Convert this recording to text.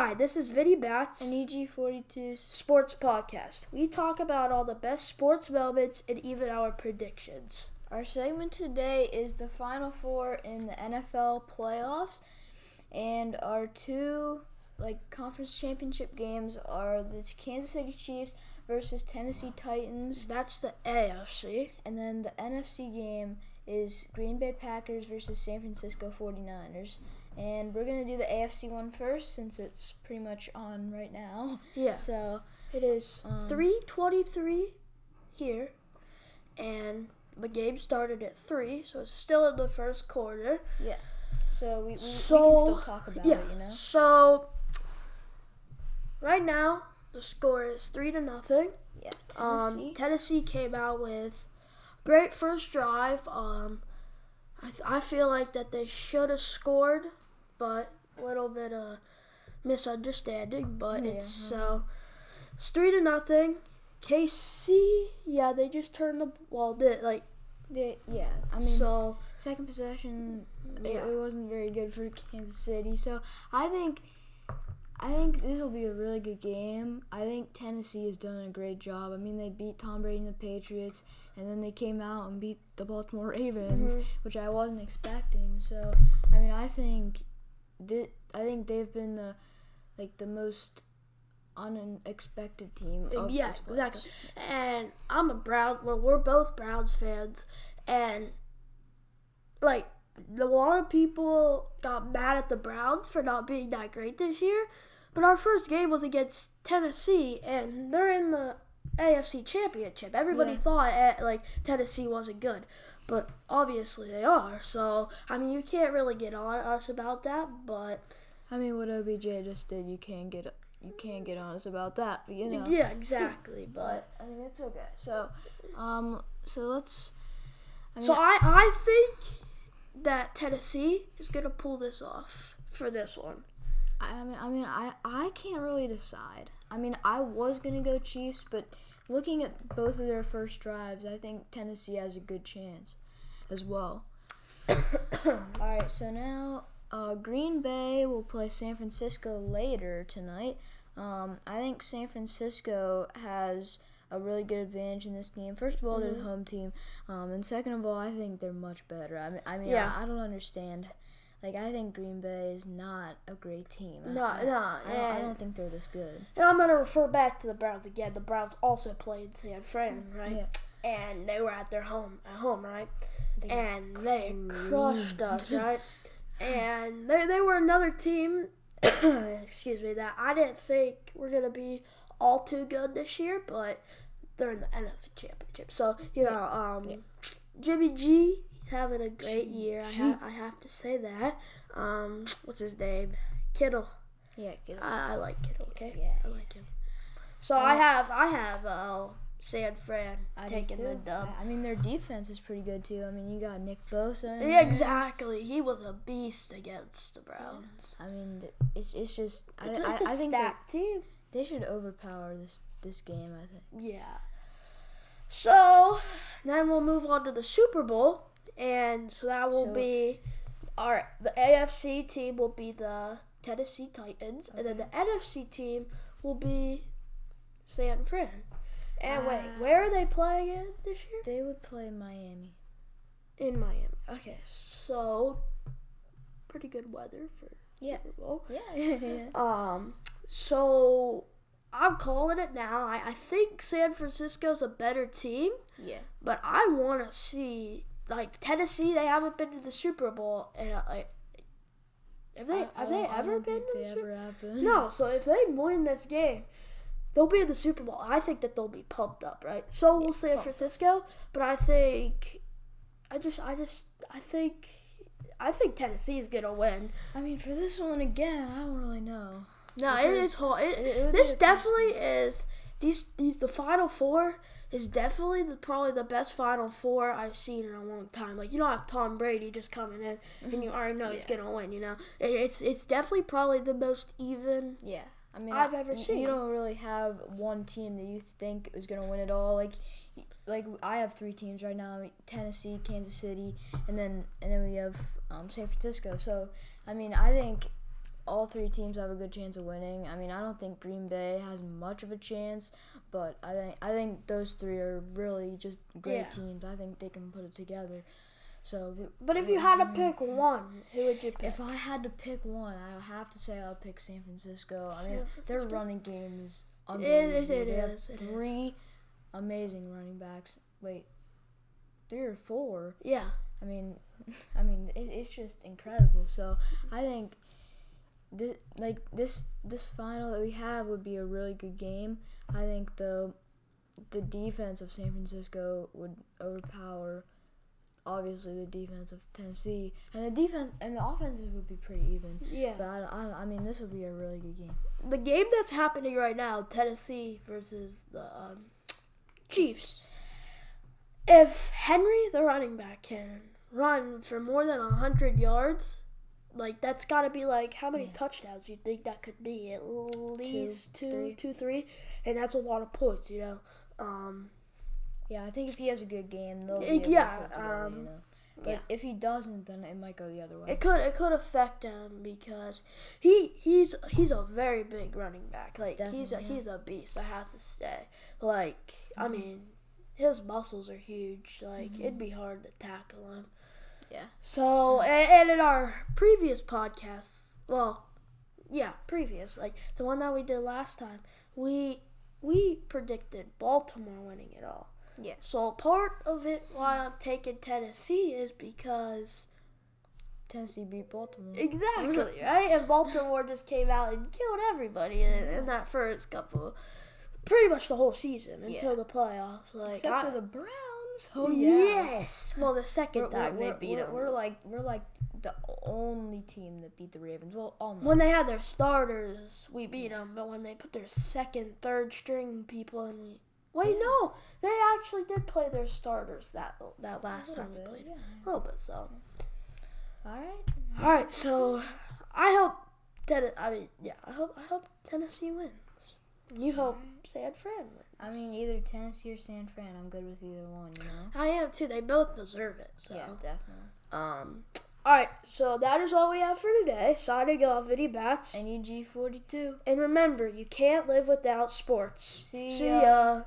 Hi, this is Vinny Bats, And EG42's Sports Podcast. We talk about all the best sports moments and even our predictions. Our segment today is the Final Four in the NFL playoffs, and our two like conference championship games are the Kansas City Chiefs versus Tennessee Titans, That's the AFC. and then the NFC game is Green Bay Packers versus San Francisco 49ers. And we're going to do the AFC one first since it's pretty much on right now. Yeah, So, it is Um, 3:23 here, and the game started at three, so it's still in the first quarter. yeah. So we, we, we can still talk about yeah. it, you know? So right now the score is three to nothing. Yeah. Um, Tennessee came out with great first drive. Um, I, th- I feel like that they should have scored, but a little bit of misunderstanding. But Yeah, it's so it's three to nothing. KC, yeah, they just turned the well, they, like They, yeah, I mean, so. second possession, it, it wasn't very good for Kansas City. So I think, I think this will be a really good game. I think Tennessee has done a great job. I mean, they beat Tom Brady and the Patriots, and then they came out and beat the Baltimore Ravens, Mhm. which I wasn't expecting. So I mean, I think, thi- I think they've been the, like the most unexpected team. Of Yeah, exactly. And I'm a Brown. Well, we're both Browns fans, and like a lot of people got mad at the Browns for not being that great this year. But our first game was against Tennessee, and they're in the AFC Championship. Everybody Yeah. thought eh, like Tennessee wasn't good, but obviously they are. So I mean, you can't really get on us about that. But I mean, what OBJ just did, you can't get you can't get honest about that. But, you know, yeah, exactly. But I mean, it's okay. So, um, so let's. I mean, So I, I think that Tennessee is gonna pull this off for this one. I mean, I mean, I I can't really decide. I mean, I was gonna go Chiefs, but looking at both of their first drives, I think Tennessee has a good chance, as well. All right, so now uh, Green Bay will play San Francisco later tonight. Um, I think San Francisco has a really good advantage in this game. First of all, they're the home team, um, and second of all, I think they're much better. I mean, I mean, Yeah. I, I don't understand. Like, I think Green Bay is not a great team. I- No, I, no, I, don't, I don't think they're this good. And I'm gonna refer back to the Browns again. The Browns also played San Fran, right? Yeah. And they were at their home at home, right? They- And they crushed us, right? And they they were another team excuse me, that I didn't think were gonna be all too good this year, but they're in the NFC championship. So, you know, um Yeah. Jimmy G, he's having a great year. I, ha- I have to say that. Um, what's his name? Kittle. Yeah, it. I, I like Kittle. Okay, Yeah. I like him. So I have I have uh, San Fran I taking the dub. I mean, their defense is pretty good too. I mean, you got Nick Bosa. Yeah, exactly. He was a beast against the Browns. I mean, it's it's just I, It's, I, it's a I think stacked team. they should overpower this this game. I think. Yeah. So then we'll move on to the Super Bowl, and so that will So- be our the AFC team will be the Tennessee Titans, and then the NFC team will be San Fran. And wait, Ah. where are they playing in this year? They would play Miami. In Miami. Okay, so pretty good weather for Yeah. Super Bowl. Yeah. yeah. Um, so I'm calling it now. I, I think San Francisco's a better team, yeah. but I want to see like Tennessee. They haven't been to the Super Bowl, and uh, like, have they I- I have they I ever don't been to the they Super? ever been. No. So if they win this game. They'll be in the Super Bowl. I think that they'll be pumped up, right? So will San pumped up. Francisco, but I think, I just, I just, I think, I think Tennessee is gonna win. I mean, for this one again, I don't really know. No, it is hard. It, it- it this definitely is these these the final four is definitely the, probably the best final four I've seen in a long time. Like you don't have Tom Brady just coming in and you already know he's gonna win. You know, it, it's it's definitely probably the most even. Yeah. I mean, I've I- ever seen. You don't really have one team that you think is gonna win it all. Like, like I have three teams right now: Tennessee, Kansas City, and then and then we have um, San Francisco. So, I mean, I think all three teams have a good chance of winning. I mean, I don't think Green Bay has much of a chance, but I think I think those three are really just great Yeah. teams. I think they can put it together. So, But if you um, had to pick one, who would you pick? if I had to pick one, I have to say I'll pick San Francisco. I mean, San their running game is It unbelievable. is, it they have is, it is. three amazing running backs. Wait, three or four? yeah. I mean, I mean, it, it's just incredible. So I think this, like this, this final that we have would be a really good game. I think the, the defense of San Francisco would overpower, obviously the defense of Tennessee, and the defense and the offenses would be pretty even. Yeah. But I, I, I mean, this would be a really good game. the game that's happening right now, Tennessee versus the um, Chiefs. If Henry, the running back, can run for more than hundred yards, like that's got to be like how many Yeah. touchdowns you think that could be? At least two, three. two, three, and that's a lot of points, you know. Um, Yeah, I think if he has a good game, they'll be able to yeah, together, um, you know. But yeah. if he doesn't, then it might go the other way. it could it could affect him because he he's he's a very big running back. Like he's a yeah. he's a beast. I have to say. Like I mean, his muscles are huge. Like it'd be hard to tackle him. Yeah. So and, and in our previous podcast, well, yeah, previous like the one that we did last time, we we predicted Baltimore winning it all. Yeah. So part of it why I'm taking Tennessee is because Tennessee beat Baltimore. Exactly, right? And Baltimore just came out and killed everybody in, in that first couple, pretty much the whole season until Yeah. the playoffs. Like, Except I- for the Browns. Oh yes. Well, the 2nd We're, time we're, they beat we're, them. we're like we're like the only team that beat the Ravens. Well, almost. when they had their starters, we beat them. But when they put their second, third string people in, we wait no, they actually did play their starters that that last time we played. yeah. A little bit. So All right. all right, so I hope Ten- I mean, yeah, I hope I hope Tennessee wins. You hope San Fran wins. I mean, either Tennessee or San Fran. I'm good with either one. You know. I am too. They both deserve it. So, Yeah, definitely. um, all right. So that is all we have for today. Signing off, Vinny Bats. NEG 42. And remember, you can't live without sports. See See ya. ya.